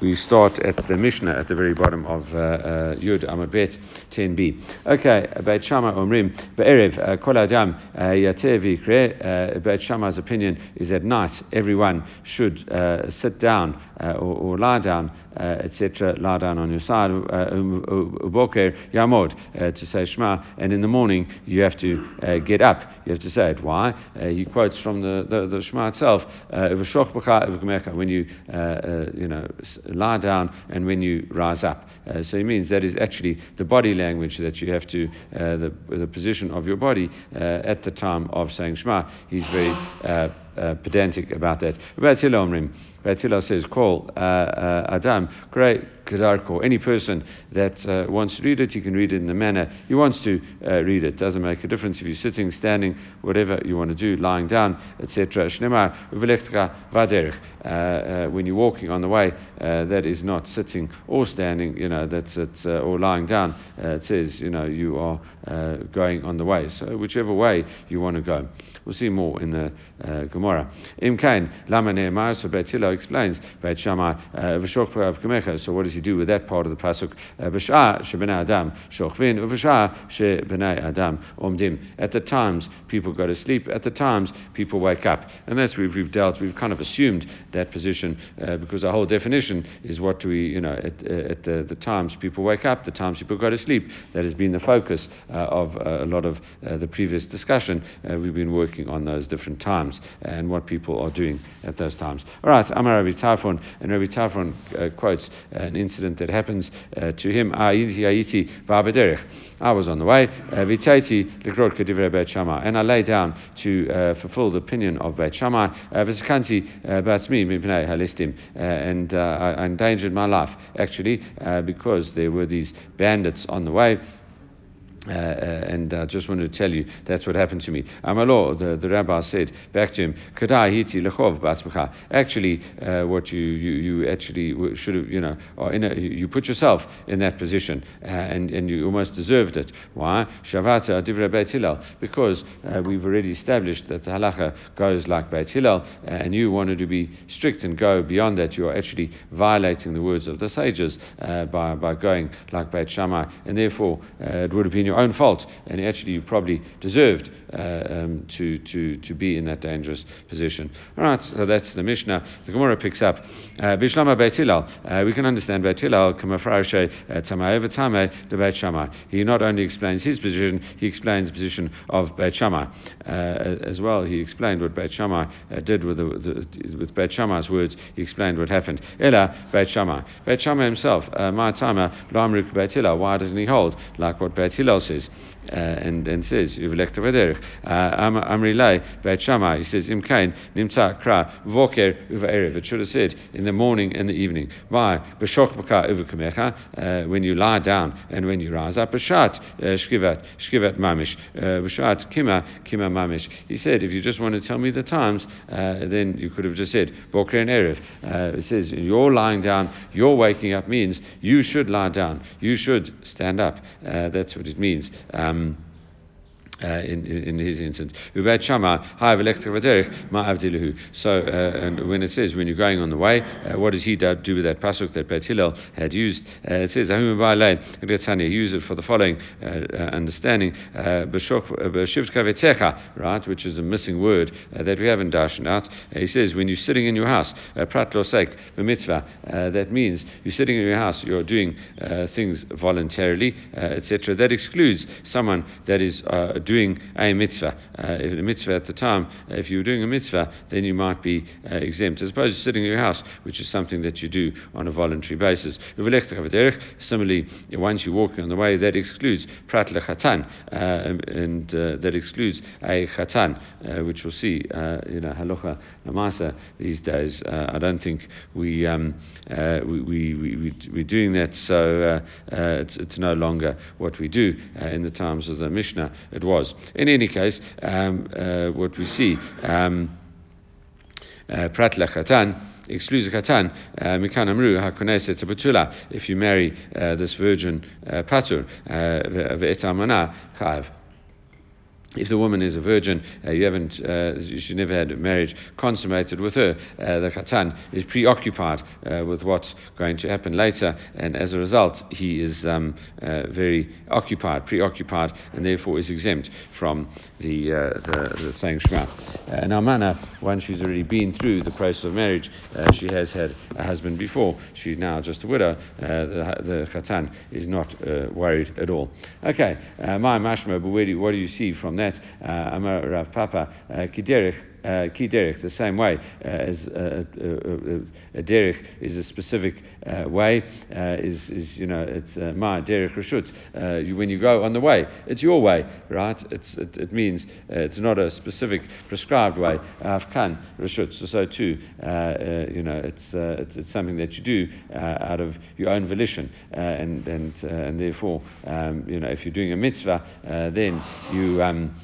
we start at the Mishnah at the very bottom of uh, uh, Yud Amud Bet 10b. Okay, Beit Shammai Omrim Be'erev uh, Kol Adam uh, Yateh V'Yikre. Uh, Beit Shammai's opinion is at night everyone should uh, sit down uh, or, or, lie down, etc. Lie down on your side. Um, Uboker Yamod to say Shema, and in the morning you have to get up. You have to say it. Why? he quotes from the the, the Shema itself. When you you know lie down and when you rise up. Uh, so he means that is actually the body language that you have to, uh, the, the position of your body uh, at the time of saying Shema. He's very uh, uh, pedantic about that. Beit Hillel says, call uh, Adam, great Kedarko. Any person that uh, wants to read it, you can read it in the manner he wants to uh, read it. Doesn't make a difference if you're sitting, standing, whatever you want to do, lying down, etc. Shnemar vaderich. Uh, uh, when you're walking on the way, that is not sitting or standing, you know, that's it, or lying down. it says, you know, you are going on the way. So whichever way you want to go. We'll see more in the Gemara. Imkain, Lama explains, So what does he do with that part of the pasuk? Omdim. At the times people go to sleep. At the times people wake up, and that's we've we've dealt. We've kind of assumed that position uh, because our whole definition is what do we you know at, uh, at the, the times people wake up, the times people go to sleep. That has been the focus uh, of uh, a lot of uh, the previous discussion. Uh, we've been working on those different times and what people are doing at those times. All right, Amar Rabbi Tarfon, and Rabbi Tarfon quotes an incident that happens uh, to him. I was on the way, uh, and I lay down to uh, fulfill the opinion of Beit Shammai, uh, and I endangered my life, actually, because there were these bandits on the way. Uh, uh, and I just wanted to tell you that's what happened to me. Amalo, the, the rabbi said back to him, Actually, uh, what you, you, you actually should have, you know, a, you put yourself in that position uh, and, and you almost deserved it. Why? Because uh, we've already established that the halacha goes like Beit Hillel and you wanted to be strict and go beyond that. You are actually violating the words of the sages uh, by, by going like Beit Shammai. And therefore, it would have been your own fault, and actually you probably deserved uh, um, to, to, to be in that dangerous position. All right, so that's the Mishnah. The Gemara picks up. Uh, Bishlama. Uh, we can understand Beit Hillel, Kamafrashe over Tamay, the Beit Shammai. He not only explains his position, he explains the position of Beit Shammai. as well, he explained what Beit Shammai did with, the, the, with Beit Shammai's words. He explained what happened. Ella Beit Shammai. Beit Shammai himself, my timer, Lamruk Beit Hillel. Why doesn't he hold like what Beit Hillel says? Uh, and, and says, Yuvlek Tavaderich. Uh, Amrilai, Beit Shammai, he says, Imkain, Nimta Kra, Voker, Uva Erev. It should have said in the morning and the evening. Why? Bashok Baka Uva Kamecha, uh, when you lie down and when you rise up. Bashat, uh, Shkivat, Shkivat Mamish. Bashat, Kima, Kima Mamish. He said, if you just want to tell me the times, then you could have just said, Voker and Erev. It says, you're lying down, you're waking up means you should lie down, you should stand up. that's what it means. Um, um, uh, in, his instance. So, uh, and when it says when you're going on the way, uh, what does he do, with that pasuk that Bet Hillel had used? Uh, it says, use it for the following uh, uh, understanding, right, which is a missing word that we haven't dashed out. he says, when you're sitting in your house, prat mitzvah, that means you're sitting in your house, you're doing things voluntarily, etc. That excludes someone that is doing a mitzvah. Uh, if a mitzvah at the time, if you were doing a mitzvah, then you might be uh, exempt, as opposed to sitting in your house, which is something that you do on a voluntary basis. Similarly, once you're walking on the way, that excludes prat lechatan, uh, and uh, that excludes a chatan, uh, which we'll see, uh, you know, halacha namasa these days. I don't think we, um, we, we, we, we're doing that, so it's, it's no longer what we do. in the times of the Mishnah, it was was. In any case, um, uh, what we see, um, uh, prat lechatan, excludes katan, uh, mikan amru hakoneset. If you marry uh, this virgin uh, patur ve'etamana chav. If the woman is a virgin, uh, you haven't, uh, she never had a marriage consummated with her. Uh, the khatan is preoccupied uh, with what's going to happen later, and as a result, he is um, uh, very occupied, preoccupied, and therefore is exempt from the uh, the, the, saying Shema. Now, Mana, once she's already been through the process of marriage, she has had a husband before. She's now just a widow. the, the khatan is not worried at all. Okay, my mashma, but do, what do you see from that, uh, Amar Rav Papa, uh, Kiderich, uh, ki derech, the same way uh, as uh, a derech is a specific uh, way, uh, is, is, you know, it's ma derech rashut. when you go on the way, it's your way, right? It's, it, it means it's not a specific prescribed way. Afkan rashut. So, so too, you know, it's, it's, it's something that you do out of your own volition, and and and therefore, um, you know, if you're doing a mitzvah, then you um,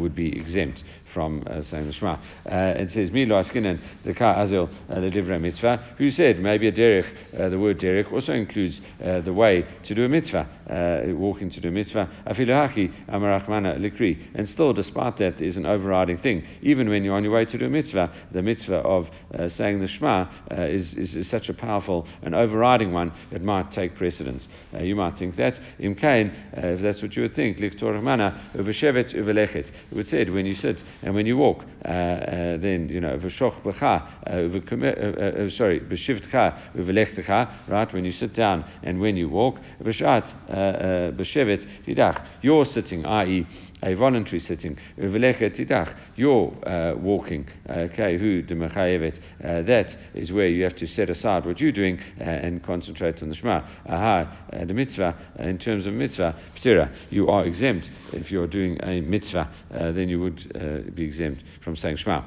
would be exempt from uh, saying the Shema. Uh, it says, Milo askinen the ka azil uh, the divrei mitzvah. Who said maybe a derech, uh, the word derech also includes uh, the way to do a mitzvah, uh, walking to do a mitzvah. Afilu amarachmana likri. And still, despite that, is an overriding thing. Even when you're on your way to do a mitzvah, the mitzvah of saying the Shema is, is, is, such a powerful and overriding one, it might take precedence. you might think that. Im kain, if that's what you would think, liktor mana, uveshevet uvelechet. It would say when you sit and when you walk, uh, uh, Eh, eh, then, you know, v'shoch b'cha, uh, sorry, b'shivtcha, v'lechtecha, right, when you sit down and when you walk, v'shat, b'shevet tidach, you're sitting, i.e., a voluntary sitting. You're uh, walking. Okay, who uh, That is where you have to set aside what you're doing uh, and concentrate on the Shema. Aha, uh, the mitzvah. in terms of mitzvah, you are exempt if you're doing a mitzvah. then you would be exempt from saying Shema.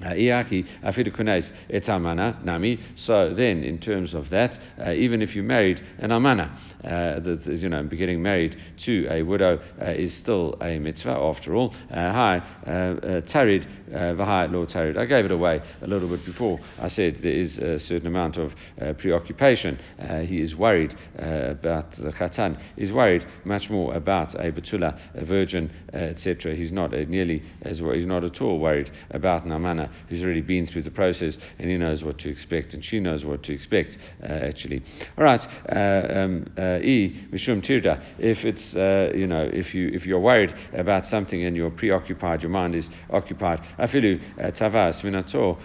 Iaki afidu et amana nami. So then, in terms of that, uh, even if you married an amana, uh, that is, you know, getting married to a widow uh, is still a mitzvah after all. Uh, hi, uh, uh, tarid v'hai lo tarid. I gave it away a little bit before. I said there is a certain amount of preoccupation. he is worried about the khatan. He's worried much more about a betula, a virgin, etc. He's not nearly as he's not at all worried about an amana who's already been through the process and he knows what to expect and she knows what to expect uh, actually. All right, uh, um, uh, E mishum tirda. If it's uh, you know if you if you're worried about something and you're preoccupied, your mind is occupied. Afilu tavas minato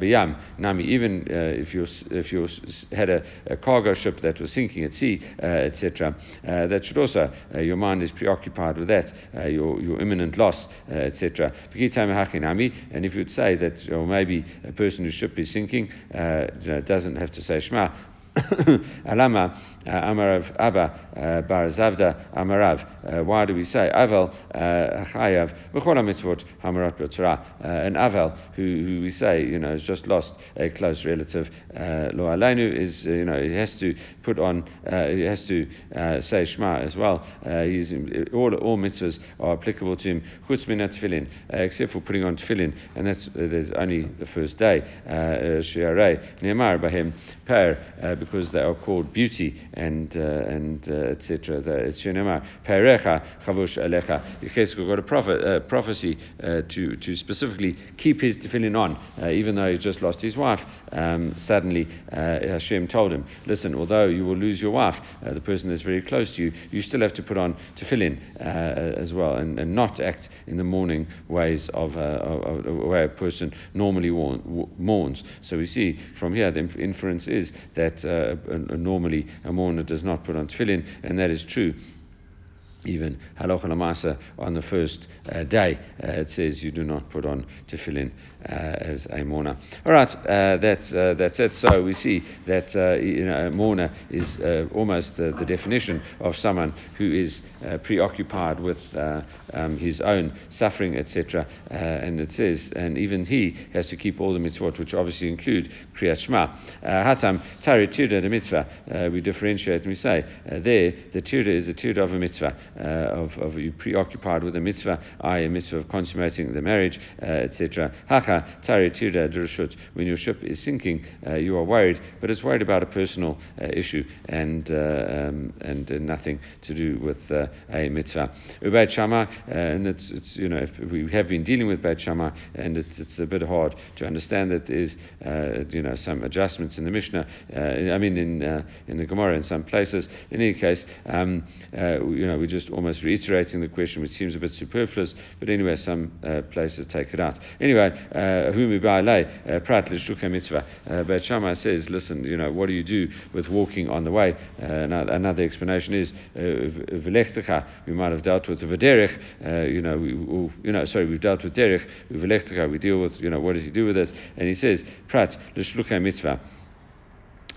biyam nami. Even if you if you had a, a, cargo ship that was sinking at sea, etc. that should also your mind is preoccupied with that your your imminent loss, etc. And if would say that, or maybe a person whose ship is sinking uh, you know, doesn't have to say Shema, Alama uh, uh Amarav Abba uh, Bar Zavda Amarav. Uh, why do we say Avel uh, Chayav B'chol mitzvot Hamarat B'Torah? Uh, An Avel who, who we say you know has just lost a close relative. Lo Aleinu is you know he has to put on he has to say Shema as well. he's all all mitzvahs are applicable to him. Chutz min tefillin except for putting on tefillin, and that's there's only the first day. Shiarei Neymar Bahim Per because they are called beauty and uh, and uh, etc. It's Shinema Perecha Chavush Alecha. Yecheskel got a prophet, uh, prophecy uh, to to specifically keep his tefillin on, uh, even though he just lost his wife. Um, suddenly, uh, Hashem told him, "Listen, although you will lose your wife, the person that's very close to you, you still have to put on tefillin as well, and, and not act in the mourning ways of, of, of way a person normally mourns." So we see from here the inference is that uh, normally a mourner does not put on tefillin, and that is true. Even halacha lamasa on the first uh, day, uh, it says you do not put on tefillin. uh, Uh, as a mourner. All right, uh, that's uh, that's it. So we see that uh, you know, a mourner is uh, almost uh, the definition of someone who is preoccupied with um, his own suffering, etc. and it says, and even he has to keep all the mitzvot, which obviously include kriyat shema. Hatam tari tirda the mitzvah. we differentiate and we say there the tirda is a tirda of a mitzvah. of, of you preoccupied with a mitzvah, i.e., a mitzvah of consummating the marriage, etc. Haka When your ship is sinking, uh, you are worried, but it's worried about a personal uh, issue and uh, um, and nothing to do with a mitzvah. Shama, and it's, it's you know we have been dealing with Beit Shama, and it's, it's a bit hard to understand that there's you know some adjustments in the Mishnah. I mean in in the Gemara in some places. In any case, um, you know we're just almost reiterating the question, which seems a bit superfluous. But anyway, some places take it out. Anyway, Uh, uh, prat L'Shuka Mitzvah. Uh, Beit Shammai says, listen, you know, what do you do with walking on the way? another explanation is V'lechtecha. We might have dealt with the V'derech. You know, we, you know, sorry, we've dealt with Derech. We deal with, you know, what does he do with this? And he says, Prat L'Shluka Mitzvah.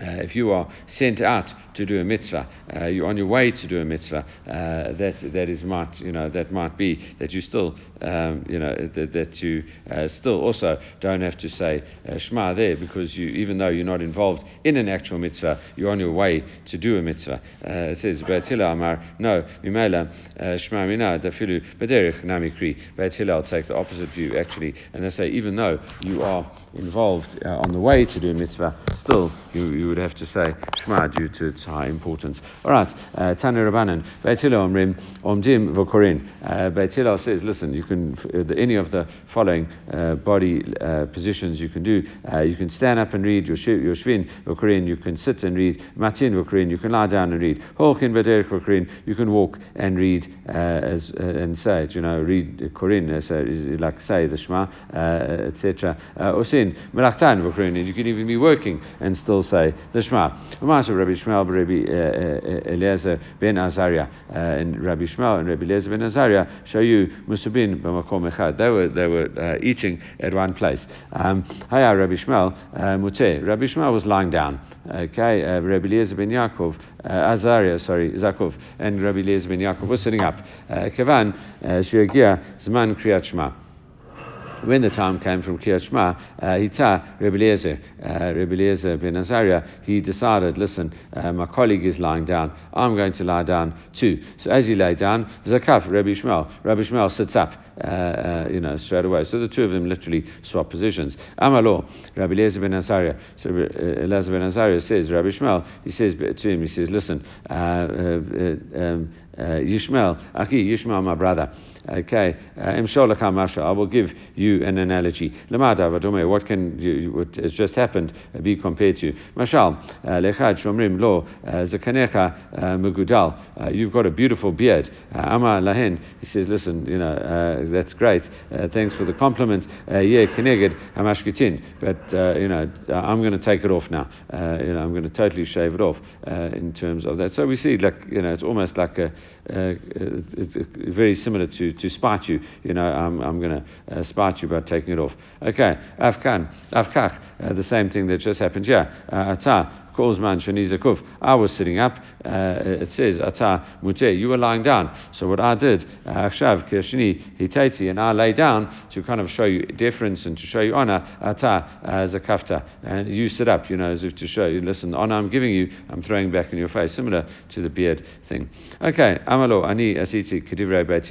Uh, if you are sent out to do a mitzvah, uh, you're on your way to do a mitzvah. Uh, that that is might you know that might be that you still um, you know that, that you uh, still also don't have to say uh, Shema there because you even though you're not involved in an actual mitzvah, you're on your way to do a mitzvah. Uh, it says Beit Amar no Mimela Shema Mina Dafilu Bederich Namikri. Beit Hillel take the opposite view actually, and they say even though you are involved on the way to do a mitzvah, still you, you would have to say Shema due to its high importance. All right, uh, Tanu Rabbanan, Beit Omrim, Omdim Vokorin. Uh, Beit says, listen, you can, any of the following uh, body uh, positions you can do. Uh, you can stand up and read your, your Shvin Vokorin, you can sit and read Matin Vokorin, you can lie down and read Holkin Bederik Vokorin, you can walk and read uh, as, and say it, you know, read the Korin, so like say the Shema, etc. Osin, Melachtan Vokorin, and you can even be working and still say the Shema. Umasha Rabbi Shmuel, Rabbi uh, uh, Eliezer ben Azariah, uh, and Rabbi Shmuel and Rabbi Eliezer ben Azariah show you Musabin b'makom echad. They were they were eating at one place. Um, Rabbi Shmuel muteh. Rabbi Shmuel was lying down. Okay, Rabbi Eliezer ben Yaakov, Azariah, sorry, Zakov, and Rabbi Eliezer ben Yaakov were sitting up. Kevan shiagia zman kriyat Shema when the time came from Kriyat Shema, uh, Hita Rebbe Eliezer, uh, Rebbe Eliezer ben Azariah, he decided, listen, uh, my colleague is lying down, I'm going to lie down too. So as he lay down, Zakaf, Rebbe Shmuel, Rebbe Shmuel sits up, uh, uh, you know, straight away. So the two of them literally swap positions. Amalo, Rabbi Eliezer ben Azariah. So uh, Eliezer ben Azariah says, Rabbi Shmuel, he says to him, he says, listen, uh, uh, um, Yishmael, Aki, Yishmael, my brother. Okay, uh, I will give you an analogy. What can you, what has just happened uh, be compared to? Mashal, uh, lechad shomrim lo uh, zakanecha uh, megudal. Uh, you've got a beautiful beard. Ama lahen. He says, listen, you know that's great. Thanks for the compliment. Yeah, keneged hamashkitin. But you know I'm going to take it off now. You know I'm going to totally shave it off in terms of that. So we see like you know it's almost like a, very similar to to, spite you. You know, I'm, I'm going to uh, spite you by taking it off. Okay, Afkan, Afkach, uh, the same thing that just happened Yeah, Uh, I was sitting up. Uh, it says Ata Mute. You were lying down. So what I did, Akshav Kirshini Hitati, and I lay down to kind of show you deference and to show you honor. Ata Zakafta, and you sit up. You know, as if to show you, listen, honor I'm giving you, I'm throwing back in your face, similar to the beard thing. Okay, Amalo Ani Asiti Kedivrei Beit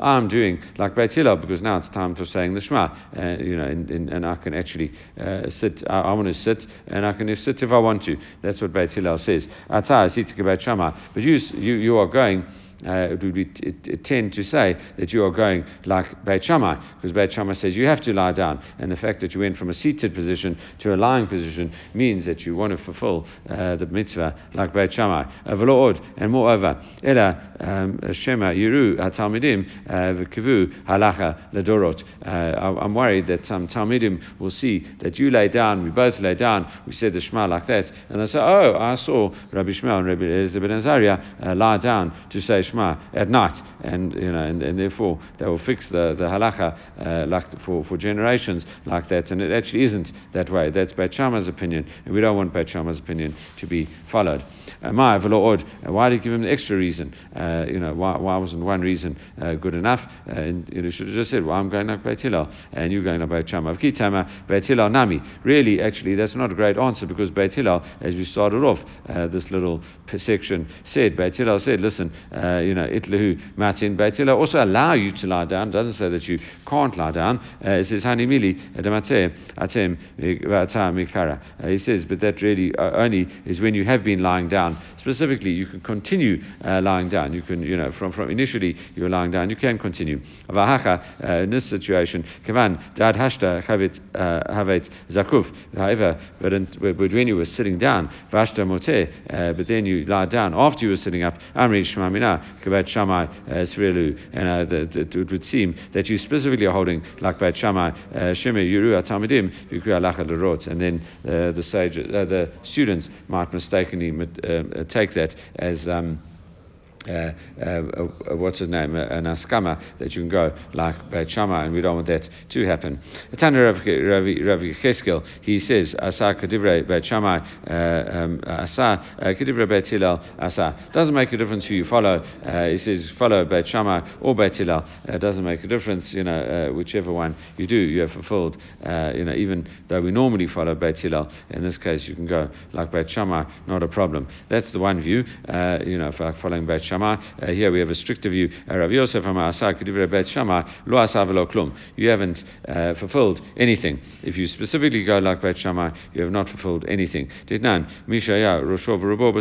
I'm doing like Beit because now it's time for saying the Shema. Uh, you know, and, and, and, I can actually uh, sit. I, I want to sit, and I can sit if I want to. That's what Beit Hillel says. But you, you, you are going uh, it would tend to say that you are going like Beit Shammai, because Beit Shammai says you have to lie down, and the fact that you went from a seated position to a lying position means that you want to fulfill uh, the mitzvah like Beit Shammai. And moreover, Ela um, Shema Yiru HaTalmidim uh, V'kivu Halacha Ladorot. Uh, I'm worried that some Talmidim will see that you lay down, we both lay down, we said the Shema like that, and they say, oh, I saw Rabbi Shmuel and Rabbi Eliezer ben Azariah uh, lie down to say Shema at night, and you know, and, and therefore they will fix the the halacha uh, like for, for generations like that, and it actually isn't that way. That's Beit Shammai's opinion, and we don't want Beit Shammai's opinion to be followed. Uh, uh, why did you give him the extra reason? Uh, you know, why, why wasn't one reason uh, good enough? Uh, and you should have just said, well, I'm going like Beit Hillel, and you're going like Beit Shammai. Beit Hillel Nami. Really, actually, that's not a great answer because Beit Hillel, as we started off this little section, said Beit Hillel said, listen Uh, you know, itlahu matin beitila also allow you to lie down. It Doesn't say that you can't lie down. Uh, it says hanimili adamate uh, atem mikara. Uh, he says, but that really only is when you have been lying down. Specifically, you can continue lying down. You can, you know, from, from initially you were lying down, you can continue. in this situation, kavan dad hashta havit havet zakuf. However, but, but when you were sitting down, vashta mote, but then you lie down after you were sitting up, amri shmamina kavat shamai srelu, and it would seem that you specifically are holding like Beit Shammai, Shemir Yuru Atamidim, and then uh, the sage, uh, the students might mistakenly uh, take that as. Um, uh, uh, uh, what's his name, uh, an askama that you can go like uh, Beit Shammai, and we don't want that to happen. Tanya Rav Cheskel, he says, Asa Kadivrei Beit uh, um, Asa Kadivrei Beit Hillel, Asa. Doesn't make a difference who you follow. he says, follow Beit Shammai or Beit Hillel. It doesn't make a difference, you know, whichever one you do, you have fulfilled. you know, even though we normally follow Beit Hillel, in this case you can go like Beit Shammai, not a problem. That's the one view, you know, for following Beit Shammai. Uh, here we have a stricter view. Uh, Rav Yosef Bet Shammai Lo Klum. You haven't uh, fulfilled anything. If you specifically go like Bet Shammai, you have not fulfilled anything. Mishaya Roshov Rubo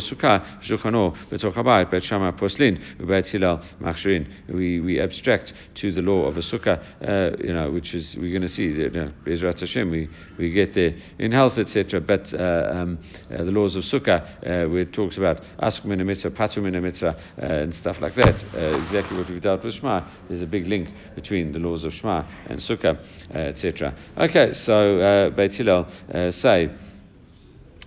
Bet Shammai Poslin Hillel Machshirin. We we abstract to the law of a sukkah, uh, you know, which is we're going to see that uh, Hashem we, we get there in health etc. But uh, um, the laws of sukkah where it talks about ask min mitzvah, patu min mitzvah, uh, and stuff like that. Uh, exactly what we've dealt with Shema. There's a big link between the laws of Shema and Sukkah, uh, etc. Okay, so uh, Beit Hillel uh, say.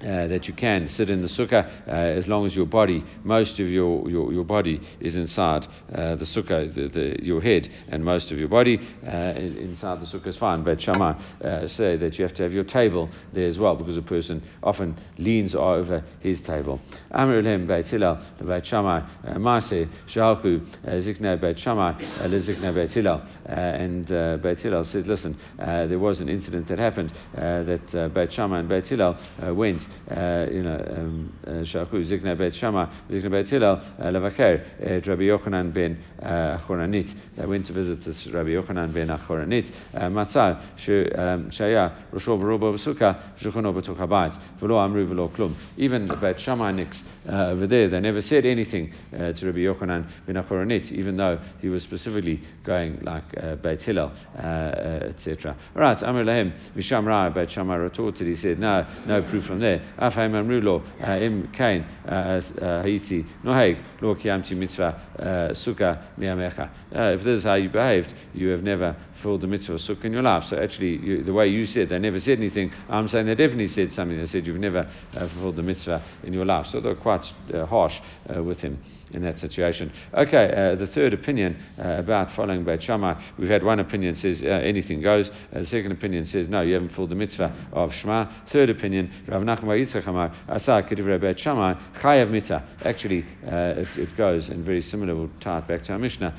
Uh, that you can sit in the sukkah uh, as long as your body, most of your, your, your body is inside uh, the sukkah, the, the, your head and most of your body uh, inside the sukkah is fine. But Shammai uh, say that you have to have your table there as well because a person often leans over his table. Amir Elohim Beit Hillel, Beit Shammai, Maase, Shalku, Zikne Beit Shammai, Lizikne Beit Hillel. And Beit Hillel says, listen, there was an incident that happened that Beit Shammai and Beit Hillel went uh, you know, um, uh, Shachu Zikna Bet Shama, Zikna Bet Hillel, uh, Levaker, Rabbi Yochanan ben Achoranit. They went to visit this Rabbi Yochanan ben Choranit. Matzah, Shaya, Roshov Robo Sukkah, Shulchano B'tok Habayit, V'lo Amru V'lo Klum. Even the Bet Shammaites uh, over there, they never said anything uh, to Rabbi Yochanan ben Achoranit, even though he was specifically going like uh, Beit Hillel, uh, etc. Right, Amr Lahem, Misham Ra, Beit Shammai retorted, he said, no, no proof from there. Lo, Im Kain, Haiti, Noheg, Lo Kiamti Mitzvah, Sukkah Miamecha. If this is how you behaved, you have never fulfilled the mitzvah of sukkah in your life. So actually, you, the way you said, they never said anything. I'm saying they definitely said something. They said you've never uh, fulfilled the mitzvah in your life. So they're quite uh, harsh uh, with him in that situation. Okay, uh, the third opinion uh, about following Beit Shammai, we've had one opinion says uh, anything goes. The second opinion says no, you haven't fulfilled the mitzvah of Shema. Third opinion, Rav Nachman Yitzchak Amar, Asa Kedivrei Beit Shammai, Chayav Mitzvah. Actually, it, it, goes and very similar. We'll tie it back to our Mishnah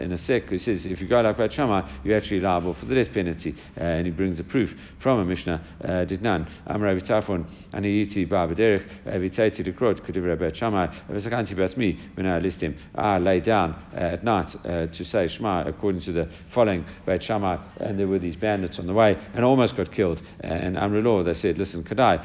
in a sec. He says if you go like Beit Shammai, you're actually liable for the death penalty, and he brings the proof from a Mishnah. Did none. Amar Avitafon Aniyiti Ba B'derech Avitati Dekrot Kedivrei Beit Shammai Avasakanti Bat Me when I list him, I lay down uh, at night uh, to say Shema according to the following Beit Shammai, and there were these bandits on the way and almost got killed. Uh, and Amrullah, they said, listen, Kadai,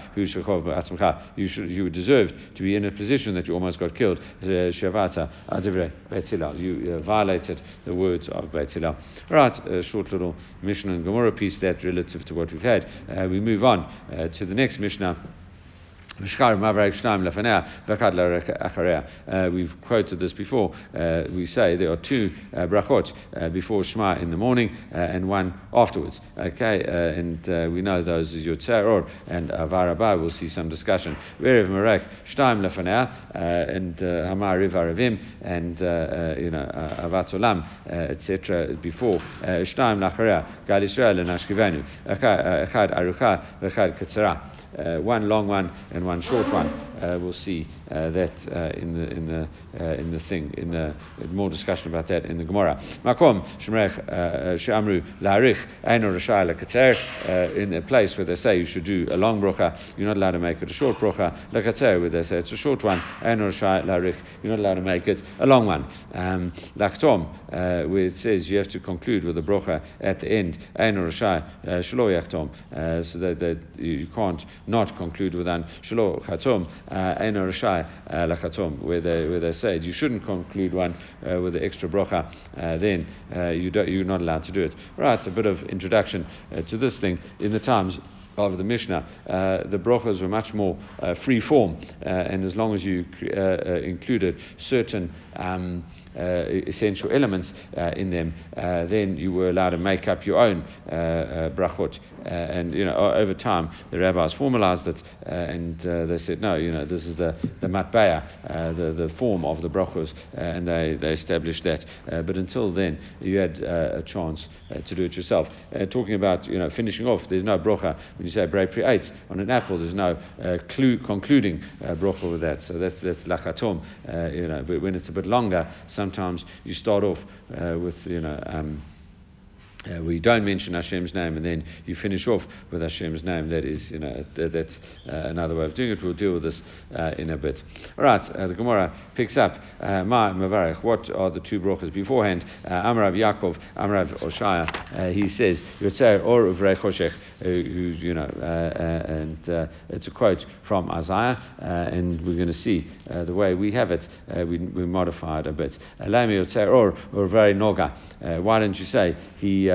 you should you deserved to be in a position that you almost got killed. Shavata Adivrei Beit. You violated the words of Beit Hillel. Right, a short little Mishnah and Gemara piece that relative to what we've had. Uh, we move on uh, to the next Mishnah. Uh, we've quoted this before. Uh, we say there are two uh, brachot uh, before Shema in the morning uh, and one afterwards. Okay, uh, and we know those as Yotzar Or and Avarabah. We'll see some discussion. Verev Marek Shtaim Lefanea and Hamar Rivaravim and you know Avat Olam etc. Before Shtaim Lacharea Gal Israel and Ashkivenu. Echad Arucha Vechad Katzara. Uh, one long one and one short one. Uh, we'll see uh, that in the in the in the thing in the more discussion about that in the Gemara. Makom shemrech larich lekater in a place where they say you should do a long brocha, you're not allowed to make it a short brocha. Lekater where they say it's a short one, rashai larich, you're not allowed to make it a long one. Um, Laktom where it says you have to conclude with a brocha at the end, eino rashai shlo so that, that you can't not conclude with an shlo chatom eino rashai uh, lachatom, where they where they said you shouldn't conclude one uh, with the extra brocha, uh, then uh, you don't, you're not allowed to do it. Right, a bit of introduction uh, to this thing in the times of the Mishnah, uh, the brachas were much more uh, free form, uh, and as long as you included certain um, uh, Uh, essential elements uh, in them, uh, then you were allowed to make up your own uh, uh, brachot. and you know, over time, the rabbis formalized it, and they said, no, you know, this is the the matbaya, the the form of the brachos, and they, they established that. but until then, you had a chance to do it yourself. talking about you know finishing off, there's no bracha when you say brei pri on an apple. There's no clue concluding bracha with that. So that's that's lachatom. you know, but when it's a bit longer sometimes you start off uh, with, you know, um, uh, we don't mention Hashem's name and then you finish off with Hashem's name. That is, you know, that, that's uh, another way of doing it. We'll deal with this uh, in a bit. All right, uh, the Gemara picks up uh, Ma Mavarech. What are the two brachas beforehand? Uh, Amrav Yaakov, Amrav Oshaya. he says, Yotzer or Uvrei Choshech, who, you know, and it's a quote from Isaiah, and we're going to see the way we have it. we, we modify it a bit. Elami Yotzer or Uvrei Noga. Why don't you say he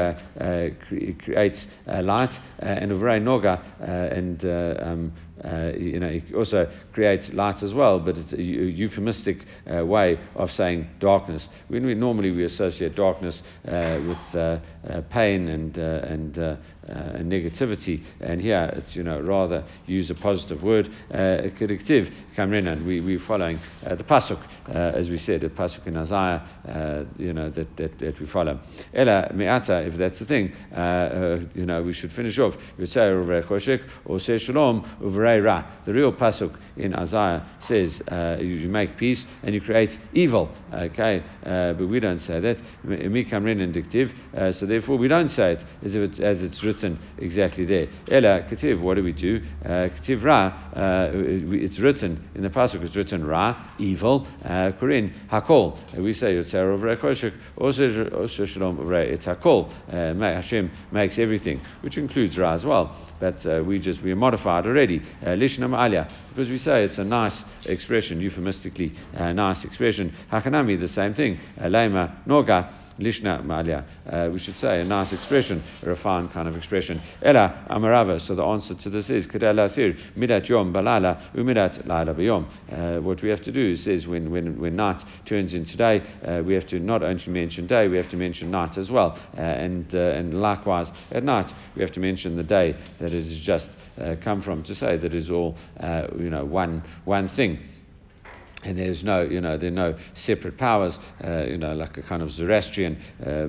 creates uh, light and uvrei noga and um, uh, you know, it also creates light as well, but it's a euphemistic uh, way of saying darkness. When we normally we associate darkness uh, with pain and and Uh, negativity, and here it's you know rather use a positive word. Uh, Kediktiv kamrinan. We we're following uh, the pasuk as we said, the pasuk in Isaiah. you know that, that that we follow. Ela me'ata. If that's the thing, you know we should finish off. Or say shalom Ra. The real pasuk in Isaiah says uh, you, make peace and you create evil. Okay, uh, but we don't say that. Mikamrin and dictive. Uh, so therefore we don't say it as if as it's written exactly there. Ela kativ. What do we do? Uh, kativ Ra. Uh, it's written in the pasuk. It's written Ra, evil. Kurin Hakol. We say Yotzer of Rekoshik. Also Shalom It's Hakol. Hashem makes everything, which includes Ra as well. But we just we modified already. Uh, Lishnam alia, because we say it's a nice expression, euphemistically uh, nice expression. Hakanami, the same thing. Uh, Lema noga. Lishna Malia. Uh, we should say a nice expression, a refined kind of expression. Ela Amarava. So the answer to this is Kadala Sir Midat Yom Balala Umidat Laila Bayom. Uh, what we have to do is, when, when, when night turns into day, uh, we have to not only mention day, we have to mention night as well. Uh, and, uh, and likewise, at night, we have to mention the day that it has just uh, come from to say that is all you know one, one thing and there's no, you know, there are no separate powers, uh, you know, like a kind of Zoroastrian uh, uh,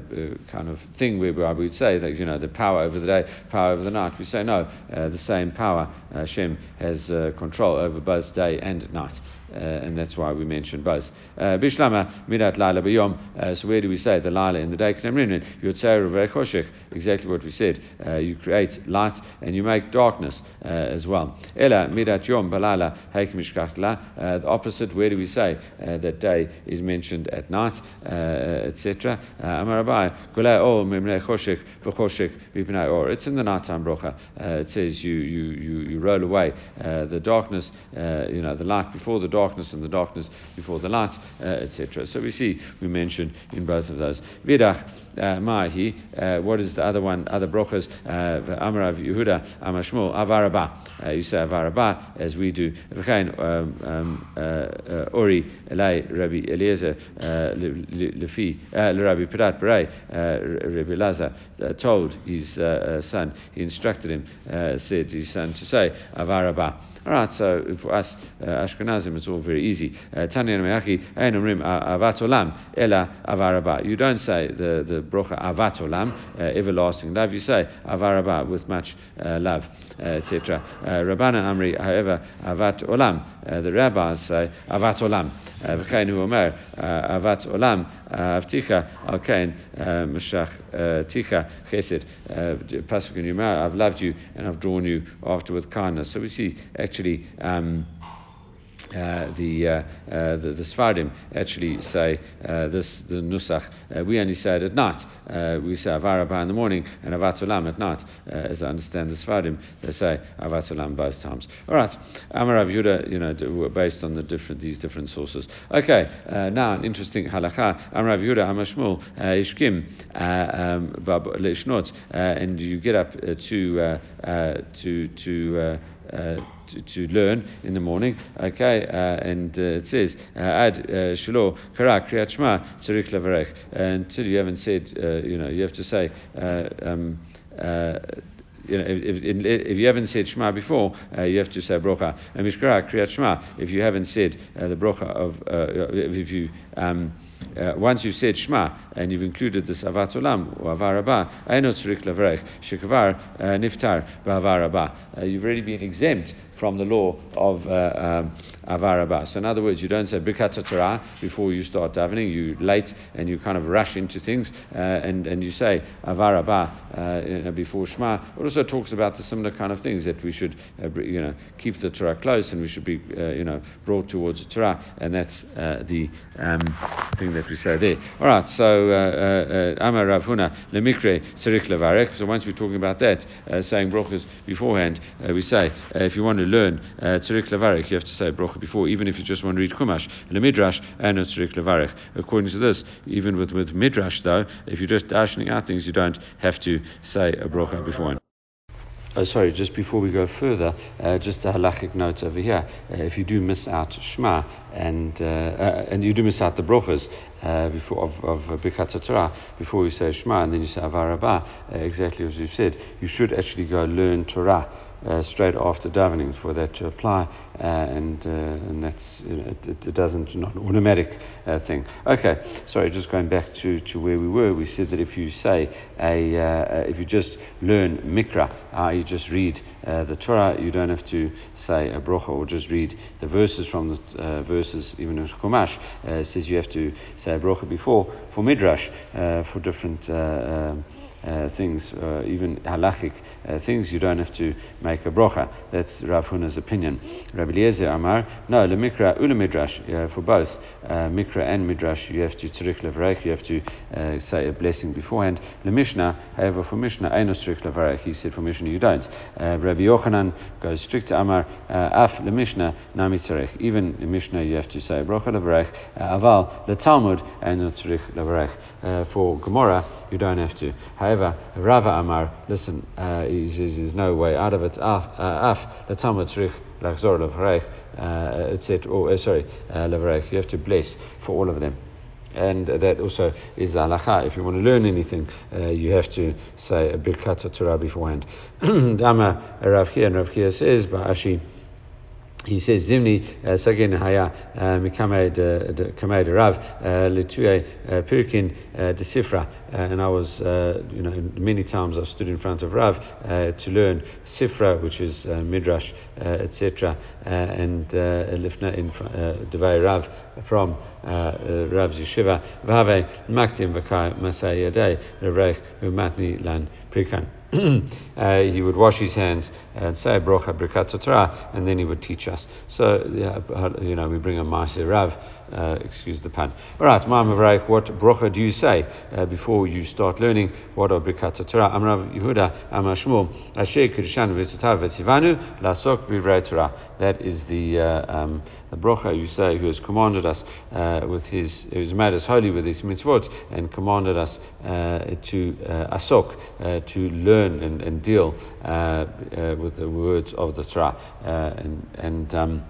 kind of thing where I would say that, you know, the power over the day, power over the night. We say no, uh, the same power, Hashem has uh, control over both day and night. Uh, and that's why we mention both. Uh, Bishlama midat laila b'yom. Uh, so where do we say the laila in the day? Exactly what we said. Uh, you create light and you make darkness uh, as well. Ela midat yom balala. Uh, the opposite. Where do we say that day is mentioned at night, etc. Amarabai golei or mimnei choshek v'choshek v'pnei or. It's in the nighttime brocha. It says you you you, you roll away the darkness. you know the light before the darkness and the darkness before the light, uh, etc. So we see we mentioned in both of those. Vidach uh, Mahi, uh, what is the other one, other brokers? Uh, Amarav Yehuda, Amashmul, Avaraba. Uh, you say Avaraba as we do. Um, um, uh, Ori, Elai, Rabbi Eliezer, Lefi, Rabbi Pirat Berei, Rabbi Laza told his son, he instructed him, said his son to say Avaraba. All right, so for us uh, Ashkenazim, it's all very easy. Uh, Tanya Avaraba. You don't say the the brocha Avat Olam, uh, everlasting love. You say Avaraba with much uh, love, etc. Rabbanan Amri, however, Avat Olam. The rabbis say Avat Olam. Omer Avat Olam. Uh, Avticha al kain uh, meshach uh, ticha chesed. Pasuk in I've loved you and I've drawn you after with kindness. So we see actually. Um, uh, the, uh, uh, the, the Sfardim actually say uh, this the Nusach. We only say it at night. we say Avarabah in the morning and Avatulam at night. as I understand the Sfardim, they say Avatulam both times. All right, Amar Rav Yehuda, you know, based on the different these different sources. Okay, now an interesting halacha. Amar Rav Yehuda, Amar Shmuel, Ishkim, um, Leishnot, and you get up to to to uh, to, learn in the morning. Okay, uh, and uh, it says ad shlo kara kriyat shma tzarich levarech. Until you haven't said, you know, you have to say. Um, you know, if, if, if, you haven't said Shema before, uh, you have to say Brocha. And Mishkara Kriyat Shema, if you haven't said uh, the Brocha of, uh, if you um, uh, once you've said Shema and you've included this Avat Olam or Avar Abba, Aino Tzrik Levrech, Shekvar uh, Niftar Ba'avar Abba. Uh, you've already been exempt from the law of uh, um, Avar Abba. So in other words, you don't say Birkat before you start davening. You late and you kind of rush into things uh, and, and you say Avarabah uh, you know, before Shema. It also talks about the similar kind of things that we should you know keep the Torah close and we should be you know brought towards the Torah and that's the um, thing that we say there. All right, so uh, uh, Amar Rav Huna lemikre serik levarek. So once we're talking about that, uh, saying brachas beforehand, we say if you want to learn serik levarek, you have to say bracha before, even if you just want to read Chumash Midrash, and serik levarek. According to this, even with with midrash though, if you're just dashing out things, you don't have to say a bracha beforehand. Oh, sorry, just before we go further, uh, just a halachic note over here. Uh, if you do miss out Shema and uh, uh and you do miss out the brachas uh, before of, of Birkat Torah before you say Shema and then you say Avarabah, uh, exactly as we've said, you should actually go learn Torah uh, straight after davening for that to apply, uh, and uh, and that's it, it, doesn't not an automatic uh, thing. Okay, sorry, just going back to, to where we were, we said that if you say a uh, if you just learn Mikra, you just read the Torah, you don't have to say a brocha or just read the verses from the verses. Even in Chumash says you have to say a brocha before for midrash for different. Um, uh, things, uh, even halachic uh, things, you don't have to make a brocha. That's Rav Huna's opinion. Rabbi Eliezer Amar, no, lemikra ula midrash, for both uh, mikra and midrash, you have to tzrich levarech, you have to uh, say a blessing beforehand. Le Mishnah, however, for Mishnah, aino tzrich levarech, he said for Mishnah you don't. Uh, Rabbi Yochanan goes strict to Amar, af le Mishnah, nami tzrich. Even in Mishnah you have to say brocha levarech, aval le Talmud, aino tzrich levarech. For Gemara, you don't have to. However, Rava Amar, listen, uh, there's no way out of it. Af, uh, af letamud trich lachzor levrech, uh, etc. Oh, uh, sorry, levrech. You have to bless for all of them. And that also is the halacha. If you want to learn anything, uh, you have to say a birkat Torah beforehand. Dama Rav Chia, and Rav Chia says, Ba'ashi, he says Zimni uh, Sagin Haya uh, Mikamed uh, Kamed Rav Litue uh, Pirkin uh, de Sifra. Uh, and I was you know many times I've stood in front of Rav to learn Sifra which is Midrash etc and Lifna in Devay Rav from Rav's Yeshiva. Vave Maktim Vakai Masay Yadei Revrech Umatni Lan Prikan uh, he would wash his hands and say brocha Torah, and then he would teach us. So, you know, we bring a Maaseh Rav, uh, excuse the pun. All right, Ma'am what brocha do you say uh, before you start learning what are birkat Torah? Amrav Yehuda, Amar Shmuel, Asher Kirshan V'Tzitav V'Tzivanu, Lasok B'Vrei Torah. That is the, uh, um, the brocha you say who has commanded us uh, with his, who has made us holy with his mitzvot and commanded us uh, to uh, asok, to learn and, and deal with the words of the Torah. and, and um,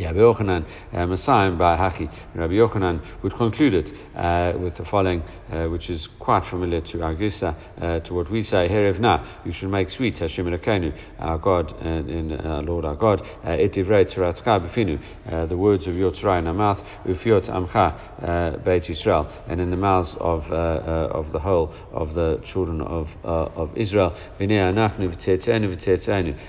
Rabbi Yochanan, uh, Messiah by Haki. Rabbi Yochanan would conclude it uh, with the following, uh, which is quite familiar to our Gisa, uh, to what we say, Herevna, you should make sweet Hashem Elokeinu, our God and in uh, Lord our God, uh, Et Divrei Toratzcha Befinu, uh, the words of your Torah in our mouth, Ufiot Amcha Beit Yisrael, and in the mouths of of the whole of the children of of Israel,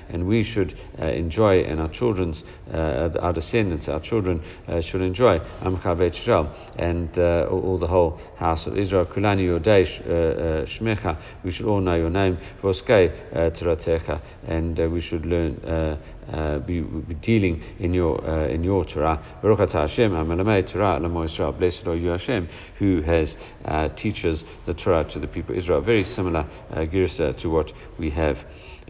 and we should enjoy and our children's our descendants, our children, uh, should enjoy Amcha Beit Israel and uh, all, the whole house of Israel. Kulani Yodei uh, uh, Shmecha, we should all know your name. Voskei Teratecha, and we should learn. Uh, be, be, dealing in your uh, in your Torah. Baruch Hashem, Torah Israel. Blessed are you, Hashem, who has uh, teaches the Torah to the people of Israel. Very similar uh, girsa to what we have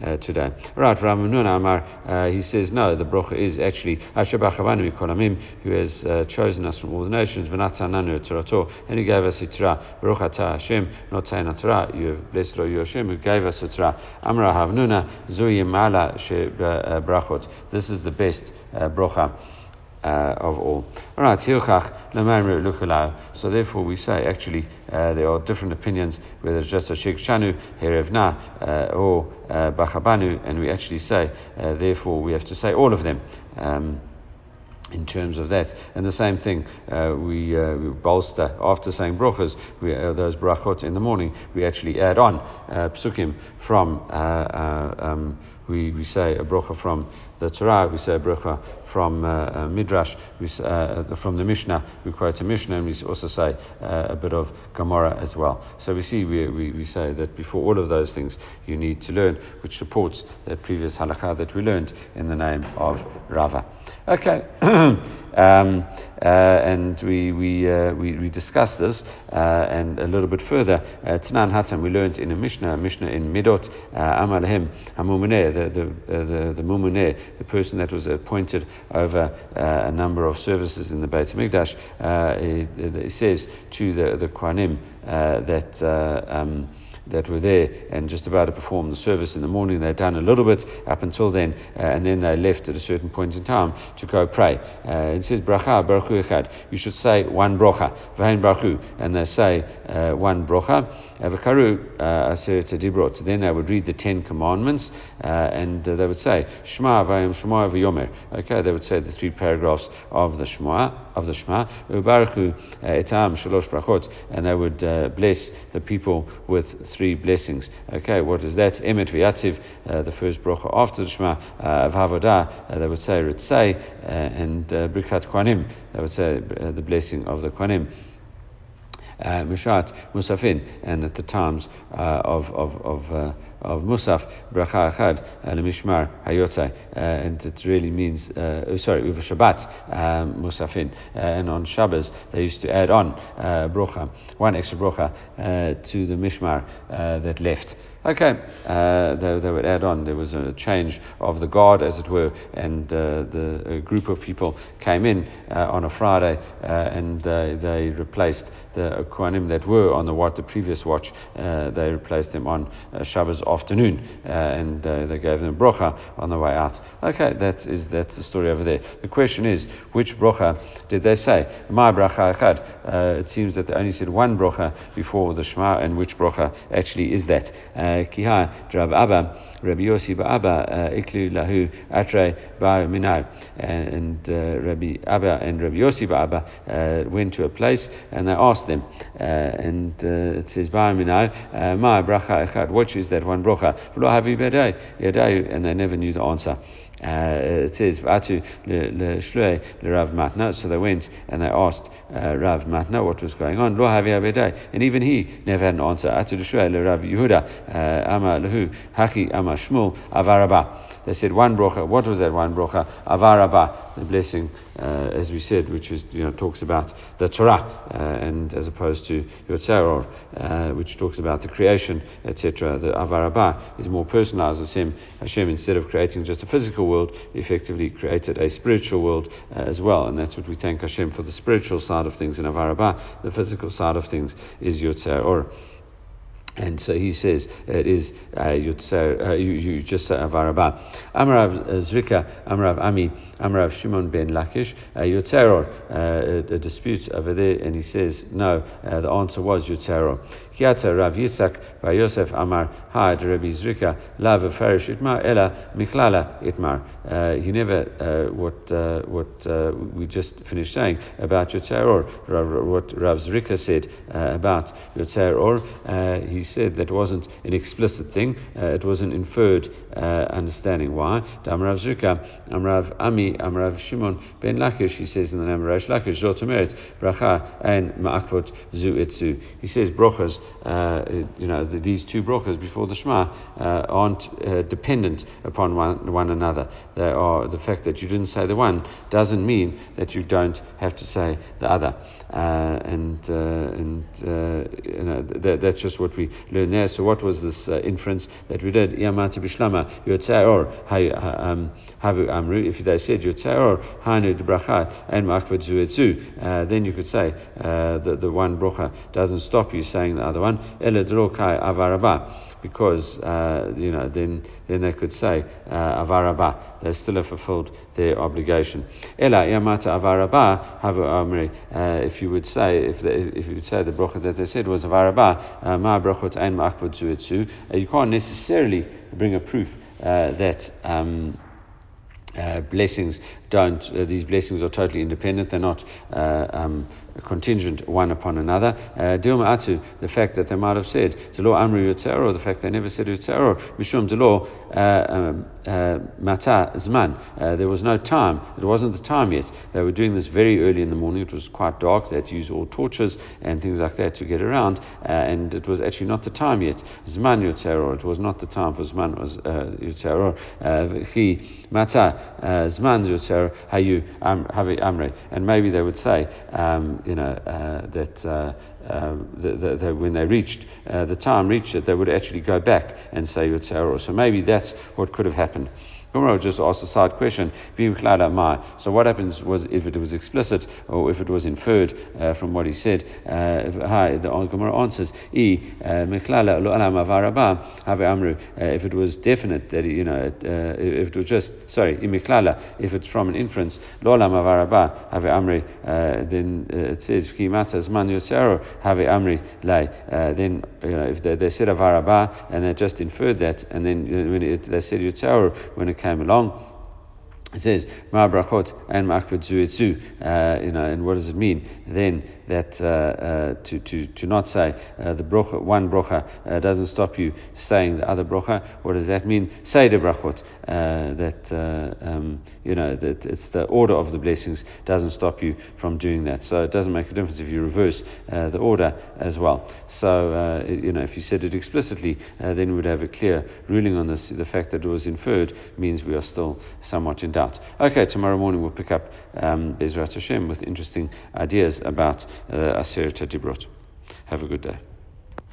uh, today. Right, Ramanun Amar, uh, he says, no, the bracha is actually Ashabachavanu Kolamim, who has uh, chosen us from all the nations, Vanatananu Torato, and he gave us a Torah. Baruch Atah Hashem, not Taina Torah, you have blessed are you Hashem, who gave us a Torah. Amra Havnuna, Zuyim Mala She uh, Brachot. This is the best uh, bracha uh, of all. All right, so therefore we say actually uh, there are different opinions whether it's just a Shikshanu, Herevna, uh, or uh, Bachabanu, and we actually say uh, therefore we have to say all of them. Um, in terms of that. And the same thing, uh, we, uh, we, bolster, after saying brachas, uh, those brachot in the morning, we actually add on uh, psukim from, uh, uh, um, we, we say a bracha from the Torah, we say a bracha from Midrash, we, from the Mishnah, we quote a Mishnah, and we also say a bit of Gemara as well. So we see, we, we, we, say that before all of those things, you need to learn, which supports the previous halakha that we learned in the name of Rava. Okay, um, uh, and we, we, uh, we, we discussed this and a little bit further. Tanan Hatam, we learned in a Mishnah, a Mishnah in Midot, Amalahim, Hamumuneh, the, the, the, the Mumuneh, the person that was appointed over uh, a number of services in the Beit HaMikdash, uh, it, it, says to the, the Kohanim uh, that uh, um, that were there and just about to perform the service in the morning. They'd done a little bit up until then, uh, and then they left at a certain point in time to go pray. Uh, it says, Bracha, Baruch Echad. You should say one bracha, Vahin Baruch and they say uh, one bracha. Avakaru uh, Aseret Dibrot. Then they would read the Ten Commandments, uh, and uh, they would say, Shema Vayim Shema V'yomer. Okay, they would say the three paragraphs of the Shema, of the Shema. Ubaruchu Etam Shalosh Brachot, and they would bless the people with three blessings. Okay, what is that? Emet v'yatziv, uh, the first bracha after the Shema, uh, uh, they would say Ritzai, uh, and uh, Birkat Kohanim, they would say uh, the blessing of the Kwanim uh, Mushat Musafin, and at the times uh, of, of, of, uh, of Musaf, Bracha Achad, Mishmar Hayotzai, uh, and it really means, uh, oh, sorry, over Shabbat, um, Musafin, uh, and on Shabbos they used to add on uh, Brocha, one extra Brocha to the Mishmar that left. Okay, uh, they, they, would add on. There was a change of the guard, as it were, and uh, the group of people came in uh, on a Friday, uh, and they replaced the Kohanim that were on the watch, the previous watch. Uh, they replaced them on Shabbos afternoon, uh, and they gave them brocha on the way out. Okay, that is that's the story over there. The question is, which brocha did they say? My bracha echad. Uh, it seems that they only said one brocha before the Shema, and which brocha actually is that? Uh, Kiha Rav Abba, Rabbi Yossi uh, Iklu Lahu Atre Bar Minai. And uh, Rabbi Abba and Rabbi Yossi Abba uh, went to a place and they asked them, and it says Bar Minai, Ma Bracha which is that one Bracha? And they never knew the answer. Uh, it says Vatu le Rav Matna. So they went and they asked uh, Rav Matna what was going on. Lo And even he never had an answer. Atu le Rav Yehuda uh, Ama lehu Haki Ama Shmuel Avaraba. They said one brocha. What was that one brocha? Avaraba, the blessing, uh, as we said, which is you know talks about the Torah, uh, and as opposed to Yotzeror, uh, which talks about the creation, etc. The Avaraba is more personalized. Hashem, Hashem, instead of creating just a physical world, effectively created a spiritual world uh, as well, and that's what we thank Hashem for the spiritual side of things in Avaraba. The physical side of things is Yotzeror. And so he says it is uh, Yutzer, uh, you, you just say Avaraba. Amrav Zrika, Amrav Ami, Amrav Shimon ben Lakish, uh, Yutzeror, uh, a, dispute over there, and he says no, uh, the answer was Yutzeror. Kiata Rav Yisak, by Yosef Amar, Had Rabbi Zrika, Lav Farish Itmar, Ella Michlala Itmar. Uh, he never, uh, what, uh, what uh, we just finished saying about Yutzeror, what Rav Zrika said uh, about Yutzeror, uh, he said that wasn't an explicit thing, uh, it was an inferred uh, understanding. Why? Amrav Zrika, Amrav Ami, Amrav Shimon ben Lakish, he says in the name of Resh Lakish, Zotameret, Bracha, and Ma'akvot Zu. He says brachas, uh, you know, the, these two brachas before the Shema uh, aren't uh, dependent upon one, one another. They are, the fact that you didn't say the one doesn't mean that you don't have to say the other. and and you know, that, that's just what we So what was this uh, inference that we did? Yamati bishlama yotzaor um, havu amru. If they said yotzaor hanu bracha and makvad zuetzu, uh, then you could say uh, that the one bracha doesn't stop you saying the other one. Avaraba because uh, you know then then they could say uh, avaraba they still have fulfilled their obligation. Ela yamata avaraba havu amri. Uh, if you would say if they, if you would say the bracha that they said was avaraba uh, ma brachot ein ma'akvod you can't necessarily bring a proof that. Um, uh, blessings don't, uh, these blessings are totally independent, they're not uh, um, contingent one upon another. Uh, Dilma Atu, the fact that they might have said, Delo Amri Yutzero, the fact they never said Yutzero, Mishum Delo uh, um, uh, Mata Zman. There was no time, it wasn't the time yet. They were doing this very early in the morning, it was quite dark, they had to use all torches and things like that to get around, and it was actually not the time yet. Zman Yutzero, it was not the time for Zman, was Yutzero. He Mata Zman Yutzero, Hayu Havi Amre. And maybe they would say, um, you know, uh, that, uh, um, when they reached, uh, the time reached it, they would actually go back and say Yotzero. So maybe that's what could have happened. Gemara just asked a side question. So what happens was if it was explicit or if it was inferred uh, from what he said? Uh, the Gemara answers, uh, if it was definite that you know, uh, if it was just sorry, if it's from an inference, uh, then uh, it says have amri then you know if they, they said avaraba and they just inferred that, and then when it, they said yotzero when it came along. It says, Ma brachot and ma'akvad zuetzu, uh, you know, and what does it mean? Then that uh, uh, to, to, to not say uh, the brocha, one brocha uh, doesn't stop you saying the other brocha. What does that mean? Say the brachot. Uh, that um, you know that it's the order of the blessings doesn't stop you from doing that. So it doesn't make a difference if you reverse the order as well. So you know if you said it explicitly, then we would have a clear ruling on this. The fact that it was inferred means we are still somewhat in doubt. Okay, tomorrow morning we'll pick up um, Bezrat Hashem with interesting ideas about uh, Aseret Dibrot. Have a good day.